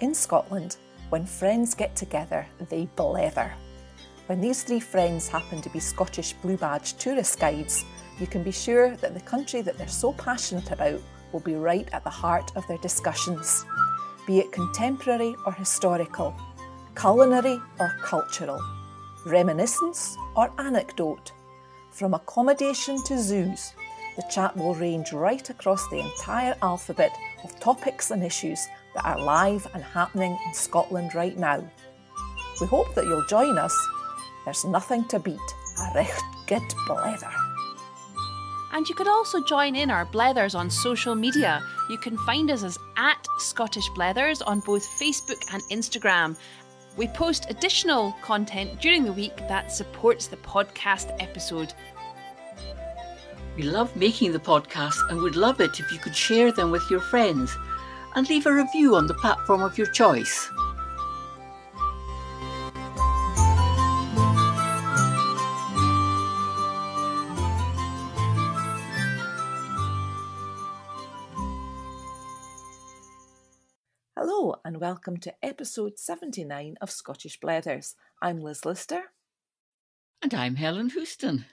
In Scotland, when friends get together, they blether. When these three friends happen to be Scottish Blue Badge tourist guides, you can be sure that the country that they're so passionate about will be right at the heart of their discussions, be it contemporary or historical, culinary or cultural, reminiscence or anecdote. From accommodation to zoos, the chat will range right across the entire alphabet of topics and issues that are live and happening in Scotland right now. We hope that you'll join us. There's nothing to beat a recht good blether. And you could also join in our blethers on social media. You can find us as at Scottish Blethers on both Facebook and Instagram. We post additional content during the week that supports the podcast episode. We love making the podcasts and would love it if you could share them with your friends and leave a review on the platform of your choice. Hello, and welcome to episode 79 of Scottish Blethers. I'm Liz Lister. And I'm Helen Houston.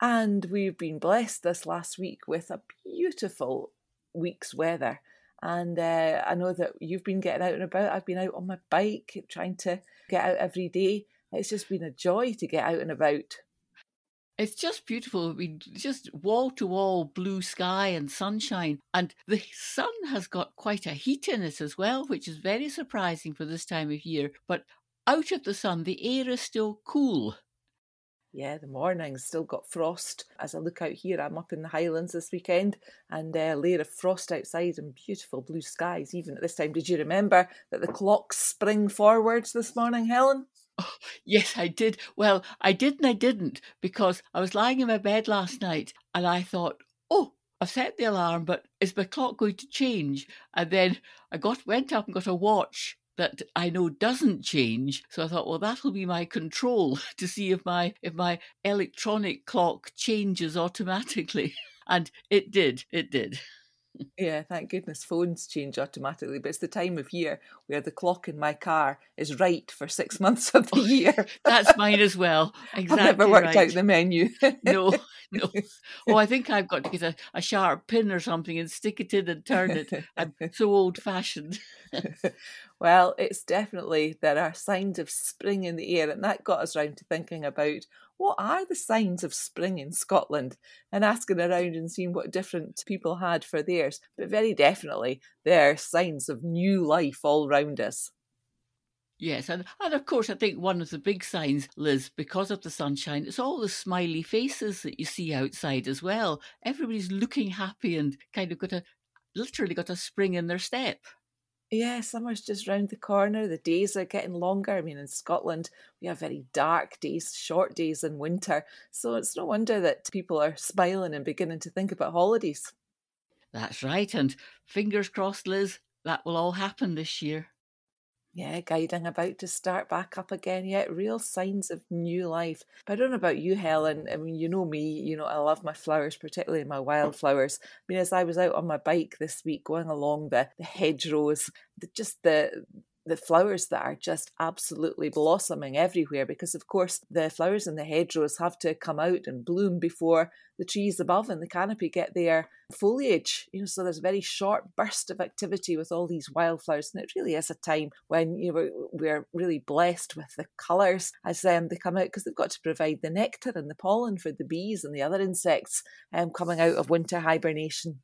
And we've been blessed this last week with a beautiful week's weather. And uh, I know that you've been getting out and about. I've been out on my bike trying to get out every day. It's just been a joy to get out and about. It's just beautiful. We just wall to wall blue sky and sunshine. And the sun has got quite a heat in it as well, which is very surprising for this time of year. But out of the sun, the air is still cool. Yeah, the morning's still got frost. As I look out here, I'm up in the Highlands this weekend and a uh, layer of frost outside and beautiful blue skies even at this time. Did you remember that the clocks spring forwards this morning, Helen? Oh, yes, I did. Well, I did and I didn't because I was lying in my bed last night and I thought, oh, I've set the alarm, but is my clock going to change? And then I got went up and got a watch that I know doesn't change. So I thought, well, that'll be my control to see if my if my electronic clock changes automatically. And it did. It did. Yeah, thank goodness phones change automatically. But it's the time of year where the clock in my car is right for six months of the oh, year. That's mine as well. Exactly. I've never worked right. out the menu. no, no. Oh, I think I've got to get a, a sharp pin or something and stick it in and turn it. I'm so old fashioned. well, it's definitely there are signs of spring in the air, and that got us round to thinking about what are the signs of spring in Scotland and asking around and seeing what different people had for theirs. But very definitely, there are signs of new life all round us. Yes, and, and of course, I think one of the big signs, Liz, because of the sunshine, it's all the smiley faces that you see outside as well. Everybody's looking happy and kind of got a literally got a spring in their step. Yeah, summer's just round the corner. The days are getting longer. I mean, in Scotland, we have very dark days, short days in winter. So it's no wonder that people are smiling and beginning to think about holidays. That's right. And fingers crossed, Liz, that will all happen this year. Yeah, guiding about to start back up again. Yet real signs of new life. But I don't know about you, Helen. I mean, you know me. You know, I love my flowers, particularly my wildflowers. I mean, as I was out on my bike this week, going along the the hedgerows, the, just the the flowers that are just absolutely blossoming everywhere because of course the flowers in the hedgerows have to come out and bloom before the trees above in the canopy get their foliage you know so there's a very short burst of activity with all these wildflowers. And it really is a time when you know we're really blessed with the colours as um, they come out because they've got to provide the nectar and the pollen for the bees and the other insects um, coming out of winter hibernation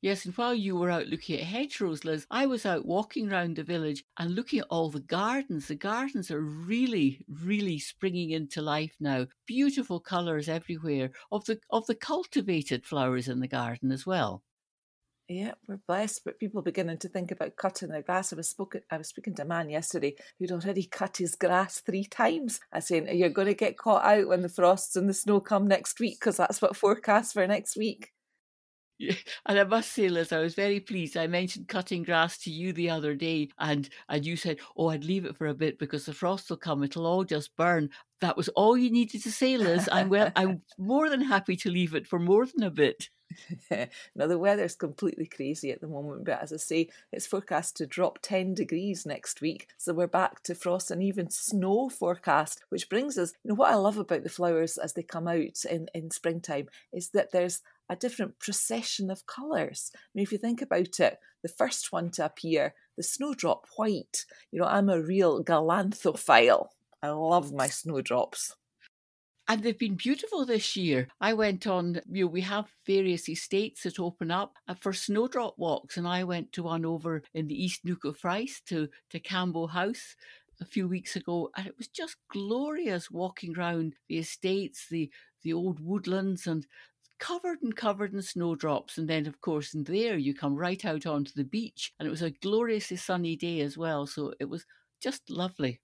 Yes, and while you were out looking at hedgerows, Liz, I was out walking around the village and looking at all the gardens. The gardens are really, really springing into life now. Beautiful colours everywhere of the of the cultivated flowers in the garden as well. Yeah, we're blessed, but people beginning to think about cutting their grass. I was spoken, I was speaking to a man yesterday who'd already cut his grass three times. I saying, "You're going to get caught out when the frosts and the snow come next week because that's what forecast for next week." And I must say, Liz, I was very pleased. I mentioned cutting grass to you the other day, and and you said, "Oh, I'd leave it for a bit because the frost will come; it'll all just burn." That was all you needed to say, Liz. I'm well. I'm more than happy to leave it for more than a bit. now the weather's completely crazy at the moment, but as I say, it's forecast to drop 10 degrees next week. So we're back to frost and even snow forecast, which brings us, you know, what I love about the flowers as they come out in, in springtime is that there's a different procession of colours. I mean, if you think about it, the first one to appear, the snowdrop white. You know, I'm a real galanthophile. I love my snowdrops. And they've been beautiful this year. I went on, you know, we have various estates that open up uh, for snowdrop walks, and I went to one over in the East Neuk of Fife to, to Cambo House a few weeks ago, and it was just glorious walking around the estates, the the old woodlands, and covered and covered in snowdrops. And then, of course, in there you come right out onto the beach. And it was a gloriously sunny day as well. So it was just lovely.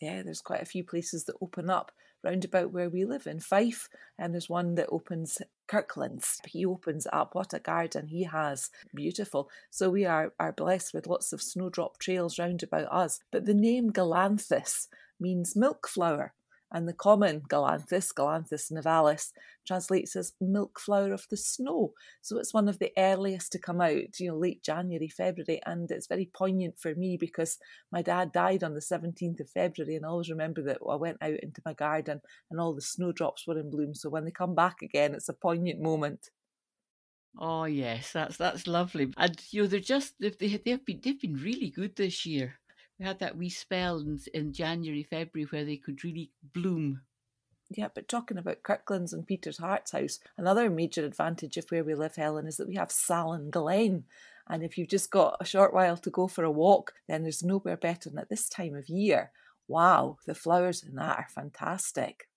Yeah, there's quite a few places that open up round about where we live in Fife, and there's one that opens Kirklands. He opens up. What a garden he has! Beautiful. So we are, are blessed with lots of snowdrop trails round about us. But the name Galanthus means milk flower and the common Galanthus, Galanthus nivalis, translates as milk flower of the snow. So it's one of the earliest to come out, you know, late January, February, and it's very poignant for me because my dad died on the 17th of February, and I always remember that I went out into my garden and all the snowdrops were in bloom. So when they come back again, it's a poignant moment. Oh yes, that's that's lovely, and you know they're just they've they've been they've been really good this year we had that wee spell in, in January, February where they could really bloom. Yeah, but talking about Kirklands and Peter's Hearts House, another major advantage of where we live, Helen, is that we have Saline Glen. And if you've just got a short while to go for a walk, then there's nowhere better than at this time of year. Wow, the flowers in that are fantastic.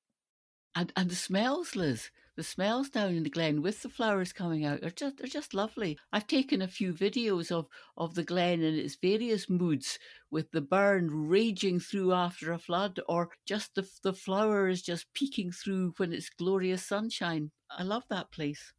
And and the smells, Liz the smells down in the glen with the flowers coming out are just are just lovely. I've taken a few videos of, of the glen in its various moods with the burn raging through after a flood or just the the flowers just peeking through when it's glorious sunshine. I love that place.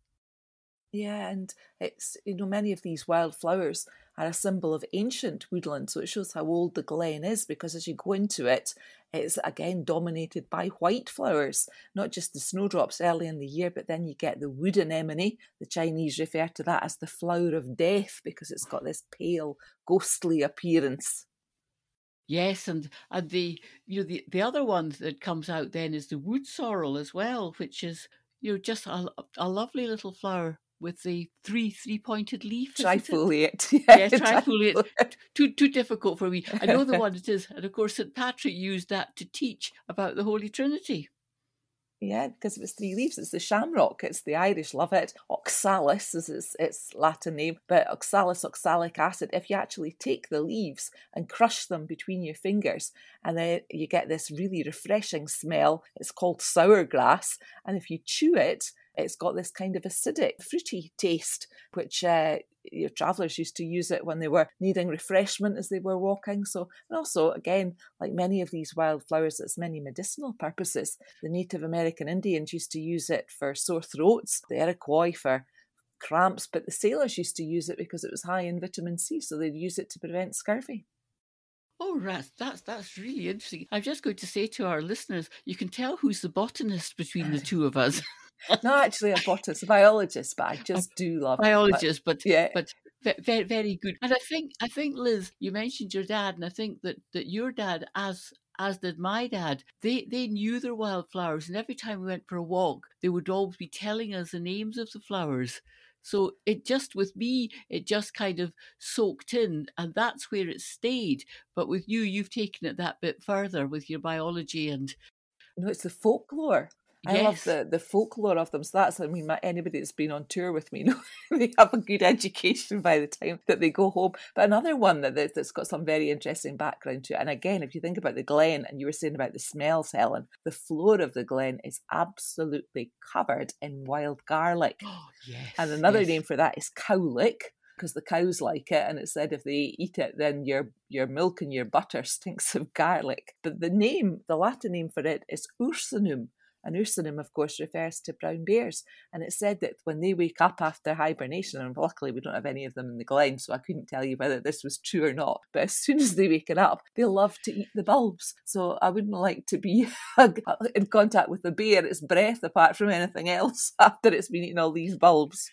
Yeah, and it's you know many of these wildflowers are a symbol of ancient woodland, so it shows how old the glen is because as you go into it, it's again dominated by white flowers, not just the snowdrops early in the year, but then you get the wood anemone. The Chinese refer to that as the flower of death because it's got this pale, ghostly appearance. Yes, and and the you know the, the other one that comes out then is the wood sorrel as well, which is you know just a, a lovely little flower with the three three pointed leaf. Trifoliate. Yeah, yeah trifoliate. too too difficult for me. I know the one it is, and of course St Patrick used that to teach about the Holy Trinity. Yeah, because of its three leaves. It's the shamrock. It's the Irish love it. Oxalis is its, its Latin name, but oxalis, oxalic acid. If you actually take the leaves and crush them between your fingers, and then you get this really refreshing smell. It's called sour grass, and if you chew it, it's got this kind of acidic, fruity taste, which uh, your travellers used to use it when they were needing refreshment as they were walking. So, and also, again, like many of these wildflowers, it's many medicinal purposes. The Native American Indians used to use it for sore throats, the Iroquois for cramps, but the sailors used to use it because it was high in vitamin C, so they'd use it to prevent scurvy. Oh, right. That's that's really interesting. I'm just going to say to our listeners, you can tell who's the botanist between the two of us. Not actually a botanist, a biologist, but I just do love biologist. But, but yeah, but very very good. And I think I think Liz, you mentioned your dad, and I think that that your dad, as as did my dad, they they knew their wildflowers, and every time we went for a walk, they would always be telling us the names of the flowers. So it just with me, it just kind of soaked in, and that's where it stayed. But with you, you've taken it that bit further with your biology and. No, it's the folklore. I love the, the folklore of them. So that's, I mean, my, anybody that's been on tour with me, you know, they have a good education by the time that they go home. But another one that, that's got some very interesting background to it. And again, if you think about the Glen, and you were saying about the smells, Helen, the floor of the Glen is absolutely covered in wild garlic. Oh, yes. And another yes. name for that is cowlick because the cows like it and it said if they eat it then your your milk and your butter stinks of garlic but the name the latin name for it is ursinum And ursinum, of course, refers to brown bears. And it's said that when they wake up after hibernation, and luckily we don't have any of them in the glen, so I couldn't tell you whether this was true or not. But as soon as they wake up, they love to eat the bulbs. So I wouldn't like to be in contact with a bear, its breath apart from anything else, after it's been eating all these bulbs.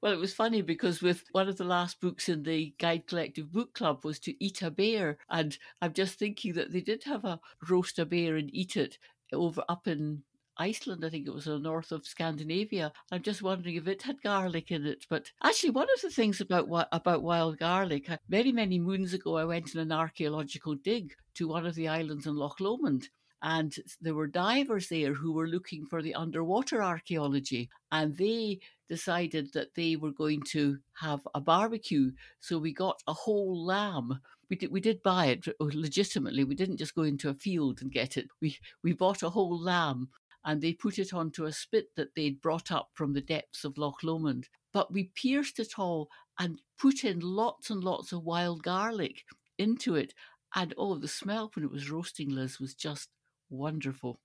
Well, it was funny because with one of the last books in the Guide Collective Book Club was to eat a bear, and I'm just thinking that they did have a roast a bear and eat it over up in Iceland, I think it was the north of Scandinavia. I'm just wondering if it had garlic in it. But actually, one of the things about about wild garlic, many many moons ago, I went on an archaeological dig to one of the islands in Loch Lomond, and there were divers there who were looking for the underwater archaeology and they decided that they were going to have a barbecue. So we got a whole lamb. We did we did buy it uh, legitimately. We didn't just go into a field and get it. We we bought a whole lamb and they put it onto a spit that they'd brought up from the depths of Loch Lomond. But we pierced it all and put in lots and lots of wild garlic into it and oh the smell when it was roasting liz was just wonderful.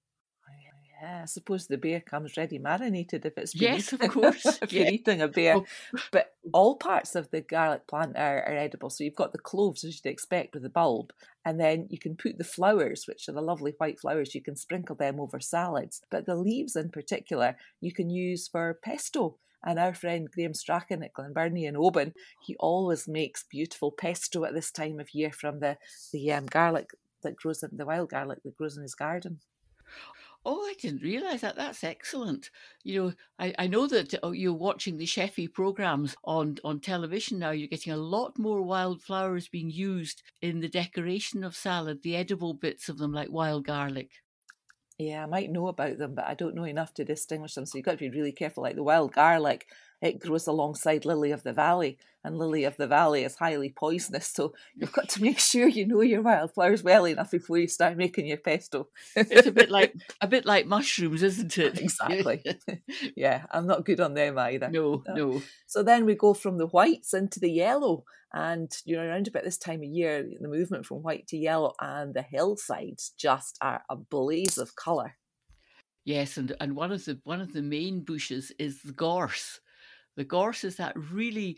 Yeah, I suppose the bear comes ready marinated if it's yes, of course. if yeah. you're eating a bear. Oh. But all parts of the garlic plant are, are edible. So you've got the cloves as you'd expect with the bulb, and then you can put the flowers, which are the lovely white flowers. You can sprinkle them over salads, but the leaves in particular you can use for pesto. And our friend Graham Strachan at Glenburnie and Oban, he always makes beautiful pesto at this time of year from the the um, garlic that grows in the wild garlic that grows in his garden. Oh, I didn't realise that. That's excellent. You know, I, I know that oh, you're watching the chefy programs on, on television now. You're getting a lot more wildflowers being used in the decoration of salad, the edible bits of them, like wild garlic. Yeah, I might know about them, but I don't know enough to distinguish them. So you've got to be really careful. Like the wild garlic, it grows alongside lily of the valley, and lily of the valley is highly poisonous. So you've got to make sure you know your wildflowers well enough before you start making your pesto. it's a bit like a bit like mushrooms, isn't it? Exactly. yeah, I'm not good on them either. No, no, no. So then we go from the whites into the yellow. And you know, around about this time of year, the movement from white to yellow and the hillsides just are a blaze of colour. Yes, and, and one of the one of the main bushes is the gorse, the gorse is that really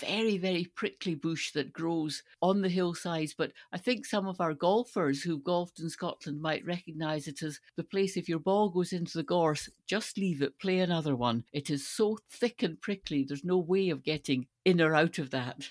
very, very prickly bush that grows on the hillsides. But I think some of our golfers who've golfed in Scotland might recognise it as the place if your ball goes into the gorse, just leave it, play another one. It is so thick and prickly, there's no way of getting in or out of that.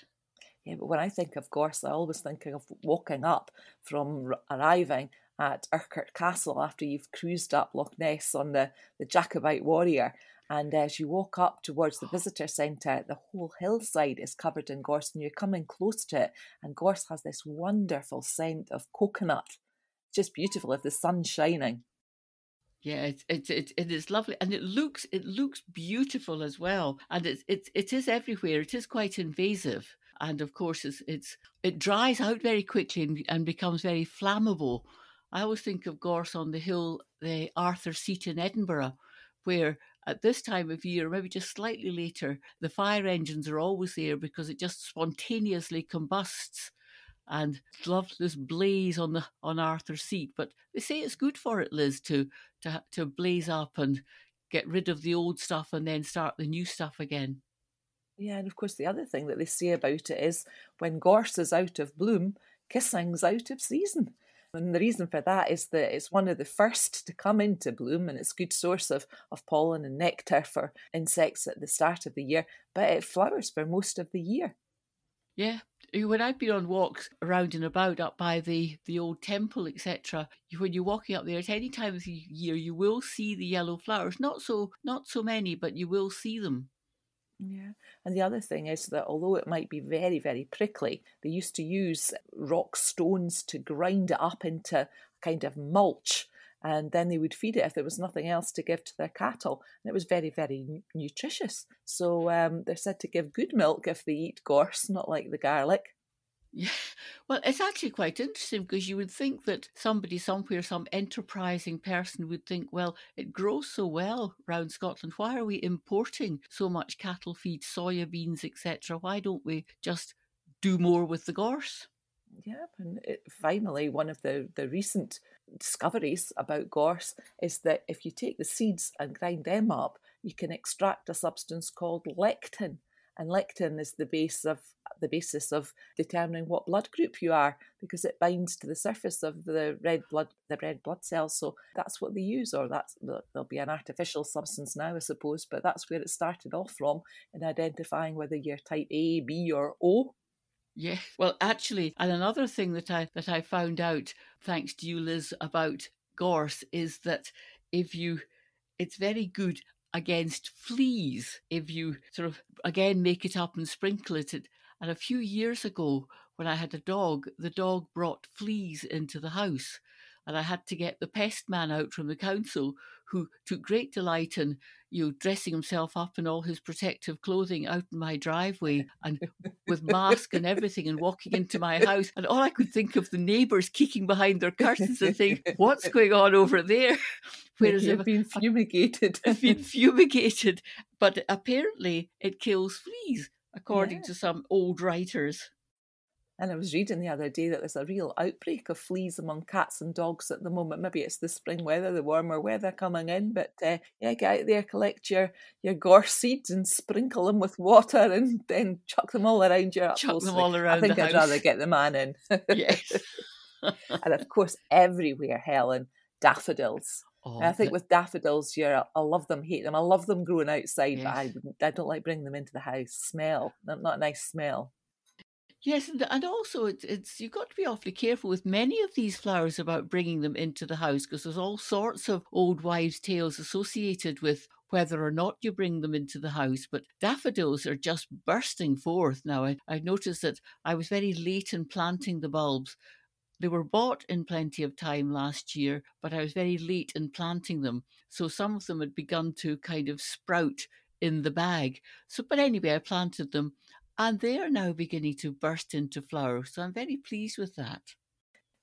Yeah, but when I think of gorse, I always think of walking up from arriving at Urquhart Castle after you've cruised up Loch Ness on the, the Jacobite warrior and uh, as you walk up towards the visitor centre, the whole hillside is covered in gorse, and you're coming close to it. And gorse has this wonderful scent of coconut, just beautiful if the sun's shining. Yeah, it's it's it, it is lovely, and it looks it looks beautiful as well, and it's it's it is everywhere. It is quite invasive, and of course it's it's it dries out very quickly and, and becomes very flammable. I always think of gorse on the hill, the Arthur Seat in Edinburgh, where at this time of year, maybe just slightly later, the fire engines are always there because it just spontaneously combusts and love this blaze on the on Arthur's seat. But they say it's good for it, Liz, to to to blaze up and get rid of the old stuff and then start the new stuff again. Yeah, and of course the other thing that they say about it is when gorse is out of bloom, kissing's out of season. And the reason for that is that it's one of the first to come into bloom and it's a good source of, of pollen and nectar for insects at the start of the year, but it flowers for most of the year. Yeah, when I've been on walks around and about up by the, the old temple, etc., when you're walking up there at any time of the year, you will see the yellow flowers. Not so not so many, but you will see them. Yeah. And the other thing is that although it might be very, very prickly, they used to use rock stones to grind it up into kind of mulch. And then they would feed it if there was nothing else to give to their cattle. And it was very, very nutritious. So um, they're said to give good milk if they eat gorse, not like the garlic. Yeah, well, it's actually quite interesting because you would think that somebody somewhere, some enterprising person would think, well, it grows so well around Scotland. Why are we importing so much cattle feed, soya beans, etc.? Why don't we just do more with the gorse? Yeah, and it, finally, one of the, the recent discoveries about gorse is that if you take the seeds and grind them up, you can extract a substance called lectin. And lectin is the base of the basis of determining what blood group you are because it binds to the surface of the red blood the red blood cells. So that's what they use, or that's there'll be an artificial substance now, I suppose, but that's where it started off from in identifying whether you're type A, B, or O. Yeah. Well, actually, and another thing that I that I found out thanks to you, Liz, about gorse is that if you, it's very good against fleas if you sort of again make it up and sprinkle it. And a few years ago, when I had a dog, the dog brought fleas into the house. And I had to get the pest man out from the council who took great delight in you know, dressing himself up in all his protective clothing out in my driveway and with mask and everything and walking into my house. And all I could think of the neighbours kicking behind their curtains and saying, What's going on over there? Whereas you've been fumigated. I've been fumigated. But apparently it kills fleas, according yeah. to some old writers. And I was reading the other day that there's a real outbreak of fleas among cats and dogs at the moment. Maybe it's the spring weather, the warmer weather coming in. But uh, yeah, get out there, collect your, your gorse seeds and sprinkle them with water and then chuck them all around your Chuck them all around I think I'd house. rather get the man in. yes. and of course, everywhere, Helen, daffodils. Oh, I think with daffodils, you're I love them, hate them. I love them growing outside, yes. but I I don't like bringing them into the house. Smell, not, not a nice smell. Yes, and, and also it's, it's you've got to be awfully careful with many of these flowers about bringing them into the house because there's all sorts of old wives' tales associated with whether or not you bring them into the house. But daffodils are just bursting forth now. I, I noticed that I was very late in planting the bulbs. They were bought in plenty of time last year, but I was very late in planting them. So some of them had begun to kind of sprout in the bag. So, but anyway, I planted them and they are now beginning to burst into flower. So I'm very pleased with that.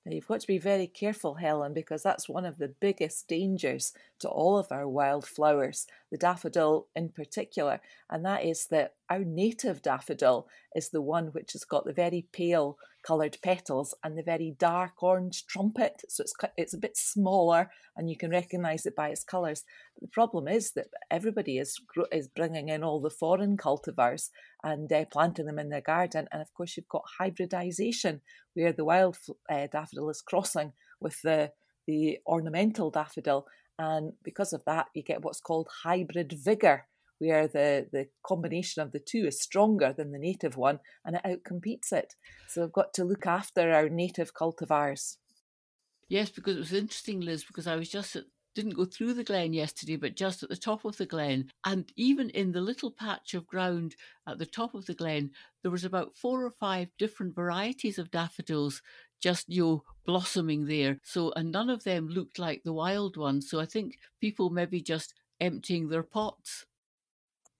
Now you've got to be very careful, Helen, because that's one of the biggest dangers to all of our wildflowers, the daffodil in particular, and that is that our native daffodil is the one which has got the very pale coloured petals and the very dark orange trumpet. So it's it's a bit smaller, and you can recognise it by its colours. The problem is that everybody is is bringing in all the foreign cultivars and uh, planting them in their garden, and of course you've got hybridisation where the wild uh, daffodil is crossing with the the ornamental daffodil, and because of that you get what's called hybrid vigor where the, the combination of the two is stronger than the native one and it outcompetes it. So we've got to look after our native cultivars. Yes, because it was interesting, Liz, because I was just at didn't go through the glen yesterday, but just at the top of the glen. And even in the little patch of ground at the top of the glen, there was about four or five different varieties of daffodils just you know, blossoming there. So and none of them looked like the wild ones. So I think people maybe just emptying their pots.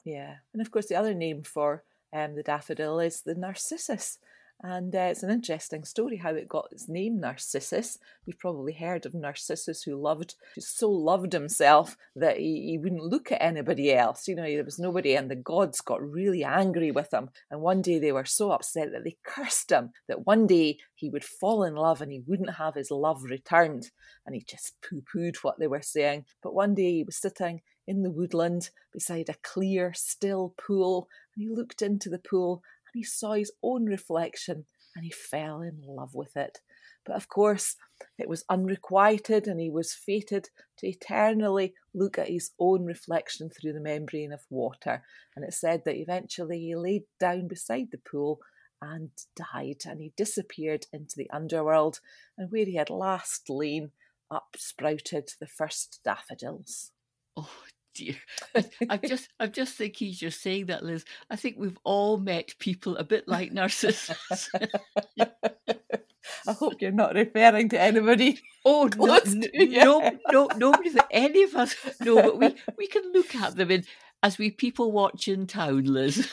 Yeah, and of course the other name for um, the daffodil is the narcissus. And uh, it's an interesting story how it got its name, Narcissus. You've probably heard of Narcissus, who loved, who so loved himself that he, he wouldn't look at anybody else. You know, there was nobody, and the gods got really angry with him. And one day they were so upset that they cursed him that one day he would fall in love and he wouldn't have his love returned. And he just poo pooed what they were saying. But one day he was sitting in the woodland beside a clear, still pool, and he looked into the pool and he saw his own reflection and he fell in love with it. But of course, it was unrequited and he was fated to eternally look at his own reflection through the membrane of water. And it said that eventually he laid down beside the pool and died and he disappeared into the underworld. And where he had last lain, up sprouted the first daffodils. Oh dear. I'm just I'm just thinking you're saying that, Liz. I think we've all met people a bit like narcissists. I hope you're not referring to anybody. Oh no, no, no, nobody. Any of us, no. But we we can look at them in as we people watch in town, Liz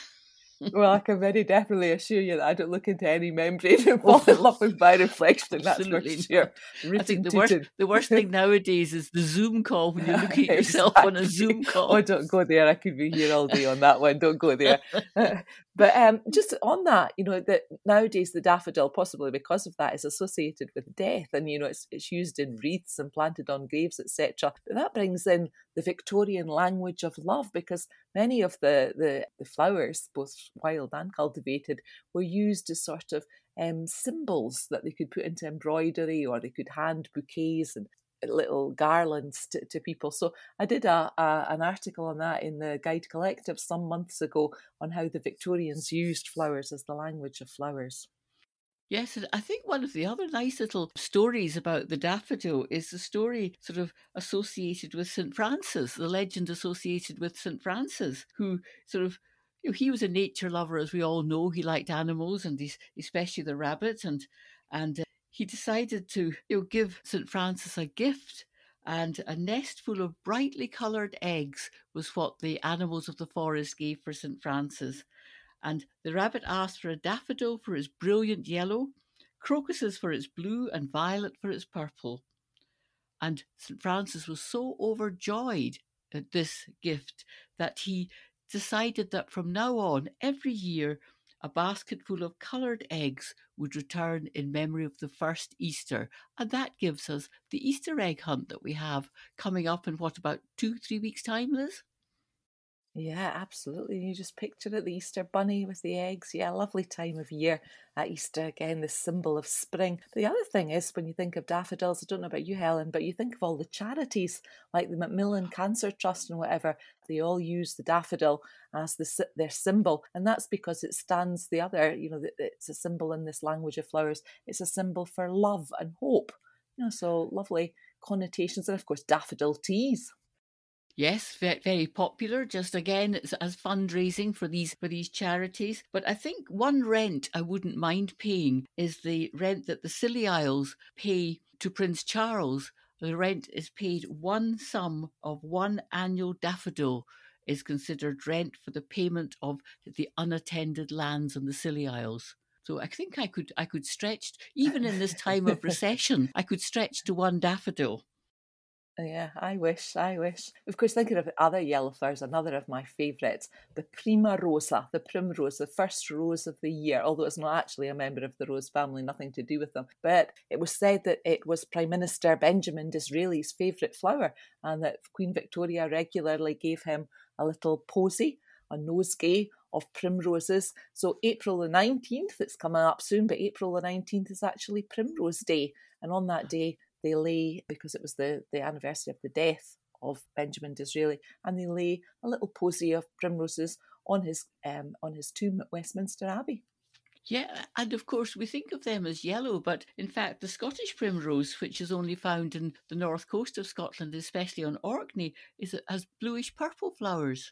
well, I can very definitely assure you that I don't look into any membrane and fall in love with my reflection. That's for sure. I think the worst, the worst thing nowadays is the Zoom call when you're looking at yourself exactly. on a Zoom oh, call. Oh, don't go there. I could be here all day on that one. Don't go there. But um, just on that, you know, that nowadays the daffodil, possibly because of that, is associated with death, and you know, it's it's used in wreaths and planted on graves, etc. But that brings in the Victorian language of love, because many of the the, the flowers, both wild and cultivated, were used as sort of um, symbols that they could put into embroidery or they could hand bouquets and little garlands to, to people. So I did a, a, an article on that in the Guide Collective some months ago on how the Victorians used flowers as the language of flowers. Yes, and I think one of the other nice little stories about the daffodil is the story sort of associated with St. Francis, the legend associated with St. Francis, who sort of you know, he was a nature lover, as we all know. He liked animals, and especially the rabbit, and and he decided to you know, give St. Francis a gift. And a nest full of brightly coloured eggs was what the animals of the forest gave for St. Francis. And the rabbit asked for a daffodil for its brilliant yellow, crocuses for its blue, and violet for its purple. And St. Francis was so overjoyed at this gift that he decided that from now on, every year, a basket full of coloured eggs would return in memory of the first Easter. And that gives us the Easter egg hunt that we have coming up in what, about two, three weeks' time, Liz? Yeah, absolutely. You just picture it the Easter bunny with the eggs. Yeah, lovely time of year at Easter. Again, the symbol of spring. But the other thing is, when you think of daffodils, I don't know about you, Helen, but you think of all the charities like the Macmillan ah. Cancer Trust and whatever. They all use the daffodil as the, their symbol. And that's because it stands the other, you know, it's a symbol in this language of flowers. It's a symbol for love and hope. You know, so lovely connotations. And of course, daffodil teas. Yes, very popular. Just again, it's as fundraising for these for these charities. But I think one rent I wouldn't mind paying is the rent that the Scilly Isles pay to Prince Charles. The rent is paid one sum of one annual daffodil is considered rent for the payment of the unattended lands on the Scilly Isles. So I think I could I could stretch even in this time of recession, I could stretch to one daffodil. Yeah, I wish, I wish. Of course, thinking of other yellow flowers, another of my favourites, the Prima Rosa, the primrose, the first rose of the year, although it's not actually a member of the rose family, nothing to do with them. But it was said that it was Prime Minister Benjamin Disraeli's favourite flower and that Queen Victoria regularly gave him a little posy, a nosegay of primroses. So April the 19th, it's coming up soon, but April the 19th is actually Primrose Day. And on that day, they lay, because it was the, the anniversary of the death of Benjamin Disraeli, and they lay a little posy of primroses on his um, on his tomb at Westminster Abbey. Yeah, and of course we think of them as yellow, but in fact the Scottish primrose, which is only found in the north coast of Scotland, especially on Orkney, is has bluish purple flowers.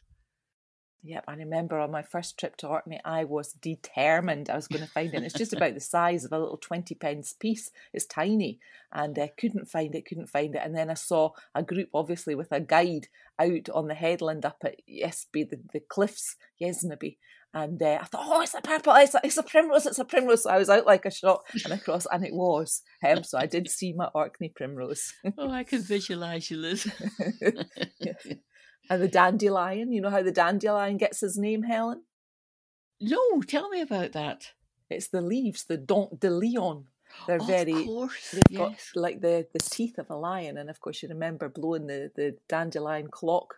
Yep, I remember on my first trip to Orkney, I was determined I was going to find it. And it's just about the size of a little 20 pence piece. It's tiny. And I couldn't find it, couldn't find it. And then I saw a group, obviously, with a guide out on the headland up at Yesby, the, the cliffs, Yesnaby. And uh, I thought, oh, it's a purple, it's a, it's a primrose, it's a primrose. So I was out like a shot and across, and it was. Um, so I did see my Orkney primrose. oh, I can visualise you, Liz. And the dandelion, you know how the dandelion gets his name, Helen? No, tell me about that. It's the leaves, the dent de lion. They're of very, course, they've yes. got like the, the teeth of a lion. And of course, you remember blowing the, the dandelion clock.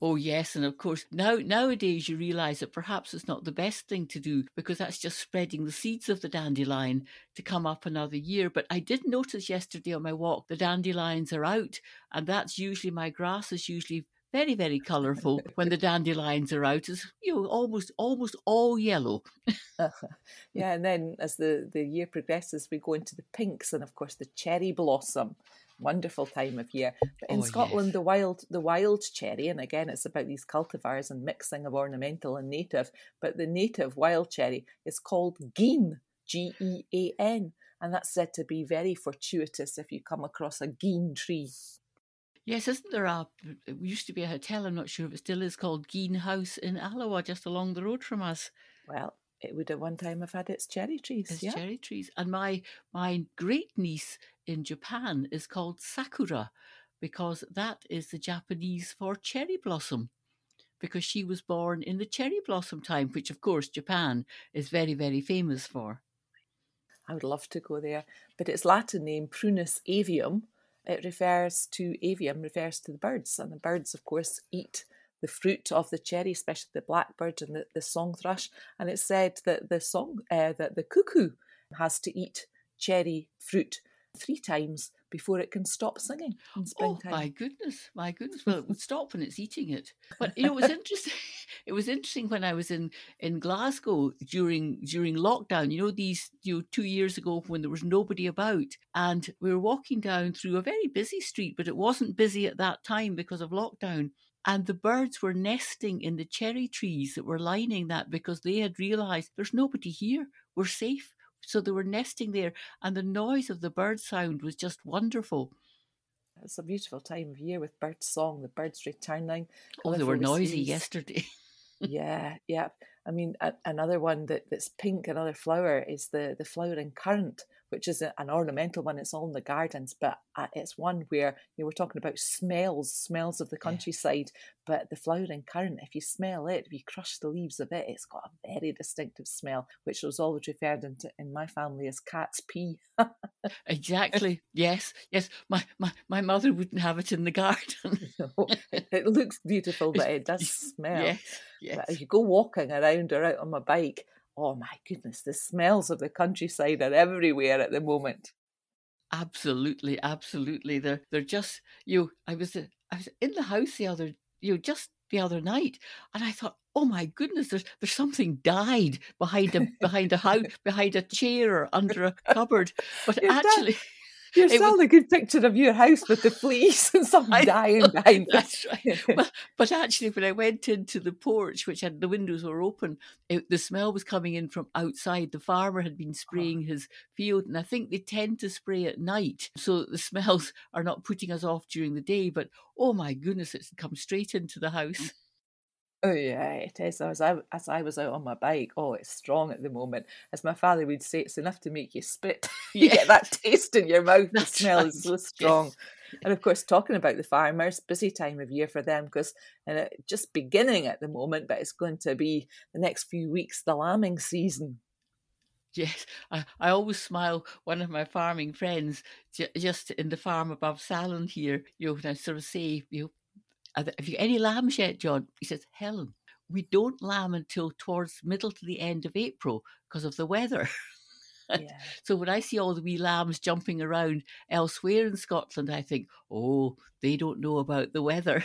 Oh yes, and of course now nowadays you realise that perhaps it's not the best thing to do because that's just spreading the seeds of the dandelion to come up another year. But I did notice yesterday on my walk the dandelions are out, and that's usually my grass is usually very very colourful when the dandelions are out it's you know almost almost all yellow. Yeah and then as the the year progresses we go into the pinks and of course the cherry blossom. Wonderful time of year. But in Oh, scotland yes. the wild the wild cherry and again it's about these cultivars and mixing of ornamental and native but the native wild cherry is called gean g-e-a-n and that's said to be very fortuitous if you come across a gean tree yes isn't there a it used to be a hotel i'm not sure if it still is called Gean House in Alloa just along the road from us well it would at one time have had its cherry trees It's yeah cherry trees and my my great niece in japan is called sakura because that is the japanese for cherry blossom because she was born in the cherry blossom time, which, of course, Japan is very, very famous for. I would love to go there, but its Latin name, Prunus avium, it refers to avium, refers to the birds, and the birds, of course, eat the fruit of the cherry, especially the blackbird and the, the song thrush. And it's said that the song uh, that the cuckoo has to eat cherry fruit three times before it can stop singing in springtime. Oh my goodness, my goodness! Well, it would stop when it's eating it. But you know, it was interesting. It was interesting when I was in in Glasgow during during lockdown. You know, these you know two years ago when there was nobody about, and we were walking down through a very busy street, but it wasn't busy at that time because of lockdown. And the birds were nesting in the cherry trees that were lining that because they had realised there's nobody here. We're safe so they were nesting there, and the noise of the bird sound was just wonderful. It's a beautiful time of year with bird song, the birds returning. Oh, they were noisy yesterday. yeah, yeah. I mean, a, another one that, that's pink, another flower is the, the flowering currant, which is a, an ornamental one. It's all in the gardens, but uh, it's one where you know, we're talking about smells, smells of the countryside. But the flowering currant, if you smell it, if you crush the leaves of it, it's got a very distinctive smell, which was always referred into in my family as cat's pee. exactly. Yes. Yes. My, my my mother wouldn't have it in the garden. no, it looks beautiful, but it does smell. Yes. Yes. But if you go walking around or out on my bike, oh my goodness, the smells of the countryside are everywhere at the moment. Absolutely, absolutely. They're they're just you. I was uh, I was in the house the other you know, just the other night, and I thought, oh my goodness, there's there's something died behind a behind a house behind a chair or under a cupboard, but actually. You're selling a good picture of your house with the fleas and something dying behind That's right. but, but actually, when I went into the porch, which had the windows were open, it, the smell was coming in from outside. The farmer had been uh-huh. spraying oh. his field, and I think they tend to spray at night, so the smells are not putting us off during the day. But oh my goodness, it's come straight into the house. Mm. Oh yeah, it is. As I as I was out on my bike, oh, it's strong at the moment. As my father would say, it's enough to make you spit. you get that taste in your mouth. the smell right. is so strong. Yes. And of course, talking about the farmers, busy time of year for them because and it, just beginning at the moment, but it's going to be the next few weeks the lambing season. Yes, I, I always smile. One of my farming friends, j- just in the farm above Saline here, you know, I sort of say, you know, have you any lambs yet, John? He says, Helen, we don't lamb until towards middle to the end of April because of the weather. Yeah. so when I see all the wee lambs jumping around elsewhere in Scotland, I think, oh, they don't know about the weather.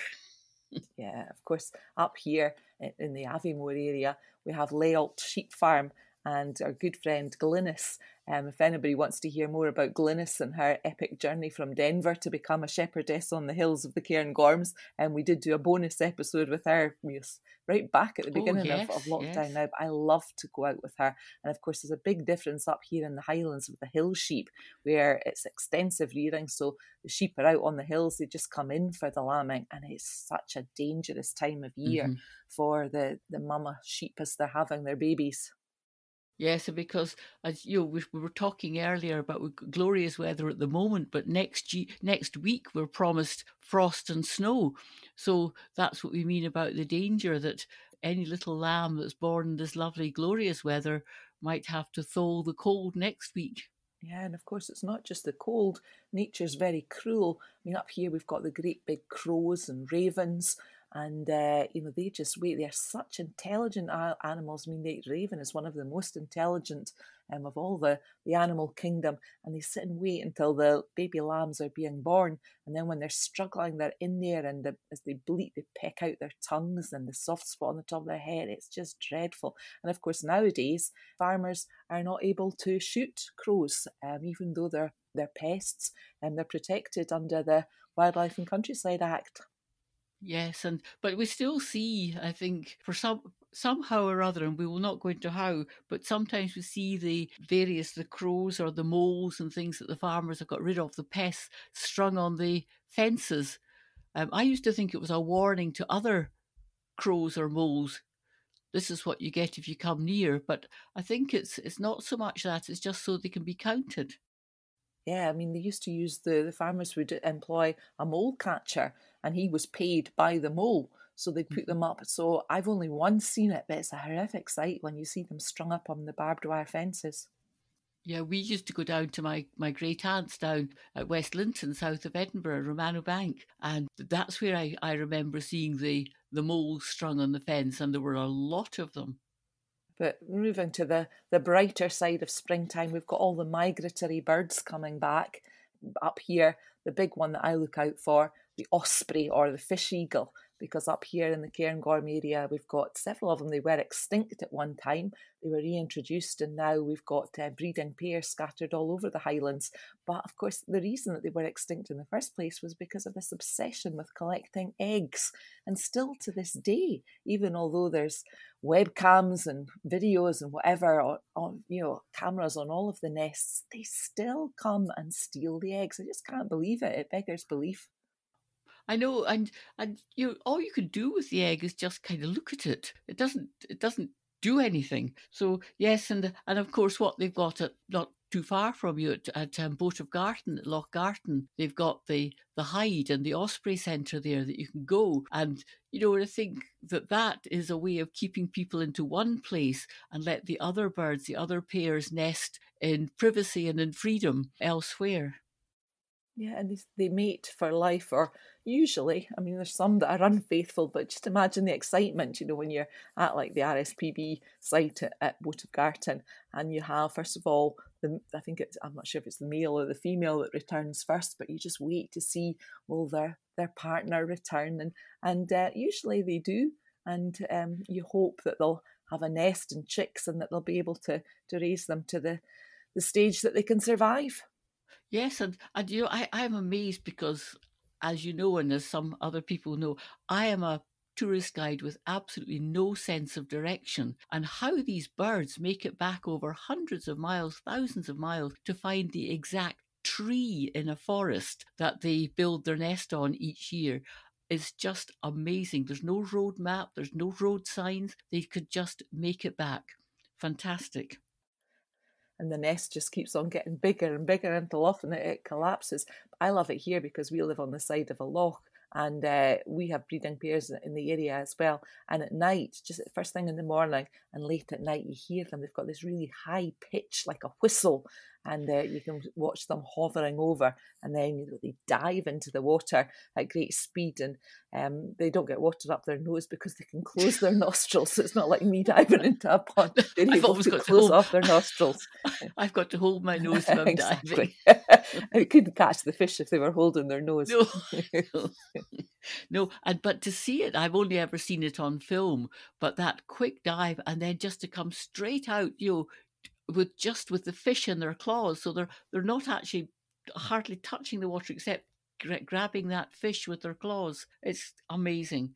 yeah, of course, up here in the Aviemore area, we have Leault Sheep Farm, and our good friend Glynis. Um, if anybody wants to hear more about Glynis and her epic journey from Denver to become a shepherdess on the hills of the Cairngorms, and um, we did do a bonus episode with her right back at the oh, beginning oh, yes, of, of, lockdown yes. now. But I love to go out with her. And of course, there's a big difference up here in the Highlands with the hill sheep, where it's extensive rearing. So the sheep are out on the hills, they just come in for the lambing, and it's such a dangerous time of year mm-hmm. for the, the mama sheep as they're having their babies. Yes, because as you know, we, we were talking earlier about glorious weather at the moment, but next next week we're promised frost and snow. So that's what we mean about the danger that any little lamb that's born in this lovely glorious weather might have to thaw the cold next week. Yeah, and of course it's not just the cold. Nature's very cruel. I mean, up here we've got the great big crows and ravens and uh, you know they just wait. They're such intelligent animals. I mean, the raven is one of the most intelligent um, of all the the animal kingdom, and they sit and wait until the baby lambs are being born, and then when they're struggling, they're in there, and the, as they bleat, they peck out their tongues and the soft spot on the top of their head. It's just dreadful. And of course, nowadays farmers are not able to shoot crows, um, even though they're they're pests and they're protected under the Wildlife and Countryside Act. Yes, and but we still see, I think, for some somehow or other, and we will not go into how, but sometimes we see the various the crows or the moles and things that the farmers have got rid of, the pests strung on the fences. Um, I used to think it was a warning to other crows or moles. This is what you get if you come near, but I think it's it's not so much that it's just so they can be counted. Yeah, I mean they used to use the the farmers would employ a mole catcher and he was paid by the mole. So they'd put them up. So I've only once seen it, but it's a horrific sight when you see them strung up on the barbed wire fences. Yeah, we used to go down to my, my great aunt's down at West Linton, south of Edinburgh, Romanno Bank. And that's where I, I remember seeing the, the moles strung on the fence, and there were a lot of them. But moving to the, the brighter side of springtime, we've got all the migratory birds coming back. Up here, the big one that I look out for, the osprey or the fish eagle, because up here in the Cairngorm area, we've got several of them. They were extinct at one time, they were reintroduced, and now we've got uh, breeding pairs scattered all over the Highlands. But of course, the reason that they were extinct in the first place was because of this obsession with collecting eggs. And still to this day, even although there's webcams and videos and whatever on, on you know cameras on all of the nests, they still come and steal the eggs. I just can't believe it. It beggars belief. I know, and and you all you can do with the egg is just kind of look at it. It doesn't it doesn't do anything. So yes, and and of course what they've got at not too far from you at, at um, Boat of Garten at Loch Garten, they've got the the hide and the osprey centre there that you can go. And you know, I think that that is a way of keeping people into one place and let the other birds, the other pairs, nest in privacy and in freedom elsewhere. Yeah, and they, they mate for life, or usually, I mean, there's some that are unfaithful, but just imagine the excitement, you know, when you're at like the RSPB site at, at Boat Garten, and you have, first of all, the, I think it's, I'm not sure if it's the male or the female that returns first, but you just wait to see, will their, their partner return? And, and uh, usually they do, and um, you hope that they'll have a nest and chicks and that they'll be able to, to raise them to the, the stage that they can survive. Yes, and, and you know, I, I'm amazed because, as you know, and as some other people know, I am a tourist guide with absolutely no sense of direction. And how these birds make it back over hundreds of miles, thousands of miles, to find the exact tree in a forest that they build their nest on each year is just amazing. There's no road map, there's no road signs. They could just make it back. Fantastic and the nest just keeps on getting bigger and bigger until often it, collapses. I love it here because we live on the side of a loch and uh, we have breeding pairs in the area as well. And at night, just at first thing in the morning and late at night, you hear them. They've got this really high pitch, like a whistle, and uh, you can watch them hovering over. And then you know, they dive into the water at great speed, and um, they don't get water up their nose because they can close their nostrils. So it's not like me diving into a pond; they're I've able always to got to close off their nostrils. I've got to hold my nose when I'm diving. it couldn't catch the fish if they were holding their nose. No, no, and but to see it, I've only ever seen it on film. But that quick dive, and then just to come straight out, you know, with just with the fish in their claws, so they're they're not actually hardly touching the water except gra- grabbing that fish with their claws. It's amazing.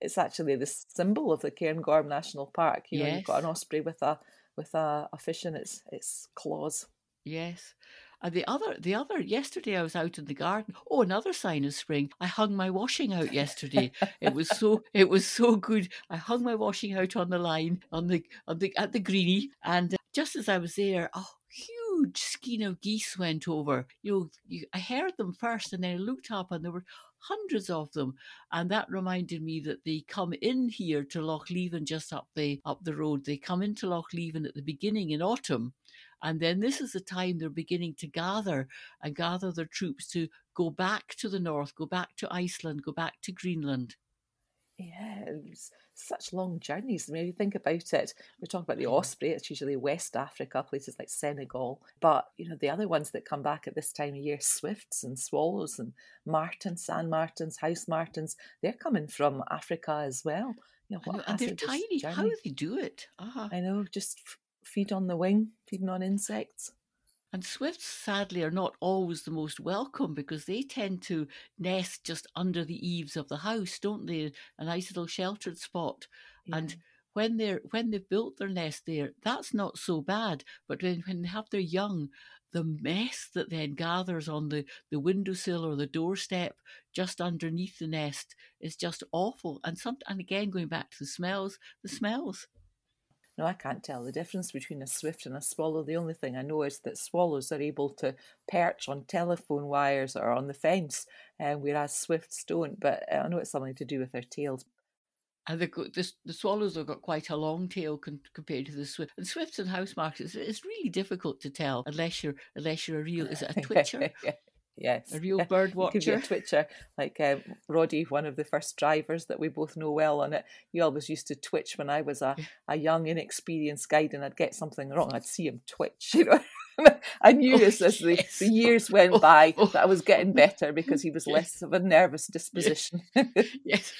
It's actually the symbol of the Cairngorm National Park. You know, you've got an osprey with a with a, a fish in its its claws. Yes. And the other, the other, yesterday I was out in the garden. Oh, another sign of spring. I hung my washing out yesterday. it was so, it was so good. I hung my washing out on the line, on the, on the, at the greenie. And uh, just as I was there, a huge skein of geese went over. You know, you, I heard them first and then I looked up and there were hundreds of them. And that reminded me that they come in here to Loch Leven just up the, up the road. They come into Loch Leven at the beginning in autumn. And then this is the time they're beginning to gather and gather their troops to go back to the north, go back to Iceland, go back to Greenland. Yeah, such long journeys. I mean, if you think about it, we talk about the osprey. It's usually West Africa, places like Senegal. But you know, the other ones that come back at this time of year, swifts and swallows and martins, sand martins, house martins, they're coming from Africa as well. You know, know, and they're tiny. How do they do it? Ah. I know, just feed on the wing, feeding on insects. And swifts, sadly, are not always the most welcome because they tend to nest just under the eaves of the house, don't they? A nice little sheltered spot. And when they're when they've built their nest there, that's not so bad. But when, when they have their young, the mess that then gathers on the, the windowsill or the doorstep just underneath the nest is just awful. And some and again going back to the smells, the smells. No, I can't tell the difference between a swift and a swallow. The only thing I know is that swallows are able to perch on telephone wires or on the fence, uh, whereas swifts don't. But uh, I know it's something to do with their tails. And the, the, the swallows have got quite a long tail con- compared to the swift. And swifts and house martins, it's really difficult to tell unless you're unless you're a real. Is it a twitcher? Yes. A real bird watcher. Could be a twitcher. Like um, Roddy, one of the first drivers that we both know well on it, he always used to twitch when I was a, a young, inexperienced guide and I'd get something wrong. I'd see him twitch, you know. I knew oh, this as the, the years went oh, by oh, that I was getting better because he was yes. less of a nervous disposition. yes,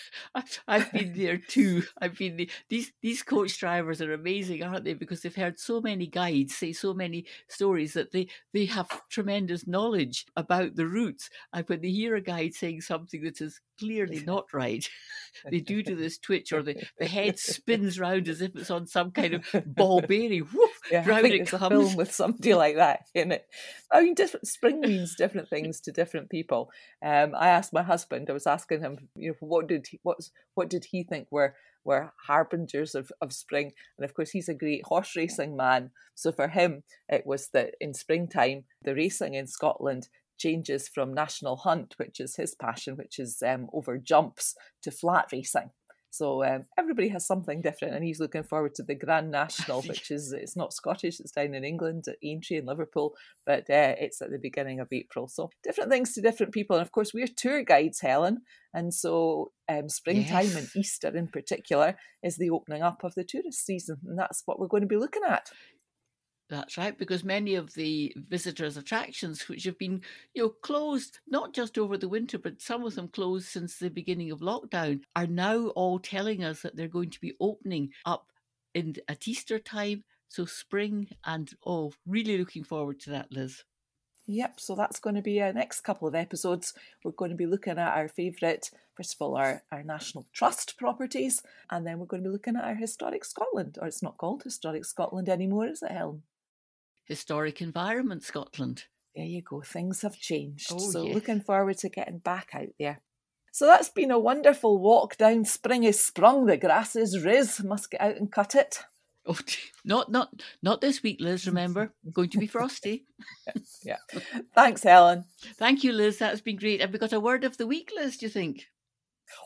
I've been there too. I've been the, these these coach drivers are amazing, aren't they? Because they've heard so many guides say so many stories that they they have tremendous knowledge about the routes. And when they hear a guide saying something that is clearly not right, they do do this twitch or the, the head spins round as if it's on some kind of ball bearing. Woof, yeah, round it comes. Film with somebody like that in it. I mean, different spring means different things to different people. Um, I asked my husband. I was asking him, you know, what did he, what's what did he think were were harbingers of, of spring? And of course, he's a great horse racing man. So for him, it was that in springtime, the racing in Scotland changes from national hunt, which is his passion, which is um, over jumps, to flat racing. So um, everybody has something different, and he's looking forward to the Grand National, which is it's not Scottish, it's down in England at Aintree in Liverpool, but uh, it's at the beginning of April. So different things to different people, and of course we're tour guides, Helen, and so um, springtime yes. and Easter in particular is the opening up of the tourist season, and that's what we're going to be looking at. That's right, because many of the visitors' attractions, which have been, you know, closed not just over the winter, but some of them closed since the beginning of lockdown, are now all telling us that they're going to be opening up in at Easter time, so spring, and oh, really looking forward to that, Liz. Yep, so that's going to be our next couple of episodes. We're going to be looking at our favourite, first of all, our, our National Trust properties, and then we're going to be looking at our Historic Scotland, or it's not called Historic Scotland anymore, is it, Helen? Historic Environment Scotland. There you go, things have changed. Oh, so yes. looking forward to getting back out there. So that's been a wonderful walk down Spring is sprung, the grass is riz, must get out and cut it. Oh, not not not this week, Liz. Remember, going to be frosty. yeah. Thanks, Helen. Thank you, Liz. That's been great. Have we got a word of the week, Liz? Do you think?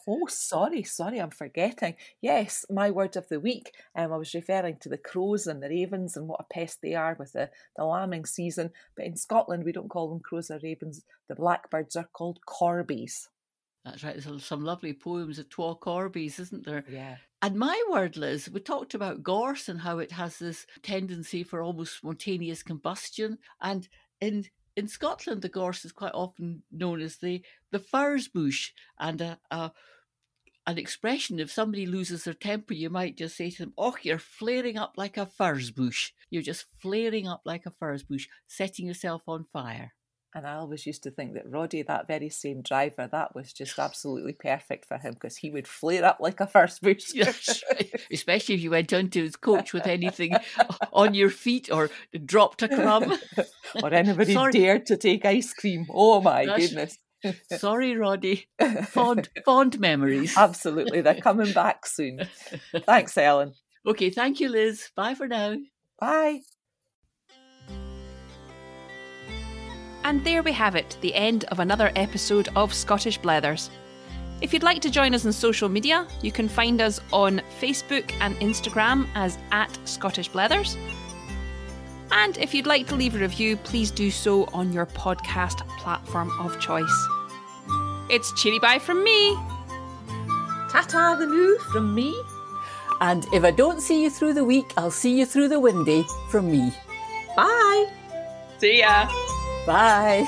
Oh, sorry, sorry, I'm forgetting. Yes, my word of the week. Um, I was referring to the crows and the ravens and what a pest they are with the, the lambing season. But in Scotland, we don't call them crows or ravens. The blackbirds are called corbies. That's right. There's some lovely poems of Twa Corbies, isn't there? Yeah. And my word, Liz, we talked about gorse and how it has this tendency for almost spontaneous combustion. And in in Scotland, the gorse is quite often known as the the furze bush, and a, a an expression. If somebody loses their temper, you might just say to them, "Oh, you're flaring up like a furze bush. You're just flaring up like a furze bush, setting yourself on fire." And I always used to think that Roddy, that very same driver, that was just absolutely perfect for him because he would flare up like a first booster. Yes, especially if you went onto his coach with anything on your feet or dropped a crumb. or anybody Sorry. dared to take ice cream. Oh my goodness. Sorry, Roddy. Fond, fond memories. Absolutely. They're coming back soon. Thanks, Ellen. Okay, thank you, Liz. Bye for now. Bye. And there we have it, the end of another episode of Scottish Blethers. If you'd like to join us on social media, you can find us on Facebook and Instagram as at Scottish Blethers. And if you'd like to leave a review, please do so on your podcast platform of choice. It's cheery bye from me. Ta the new from me. And if I don't see you through the week, I'll see you through the windy from me. Bye. See ya. Bye.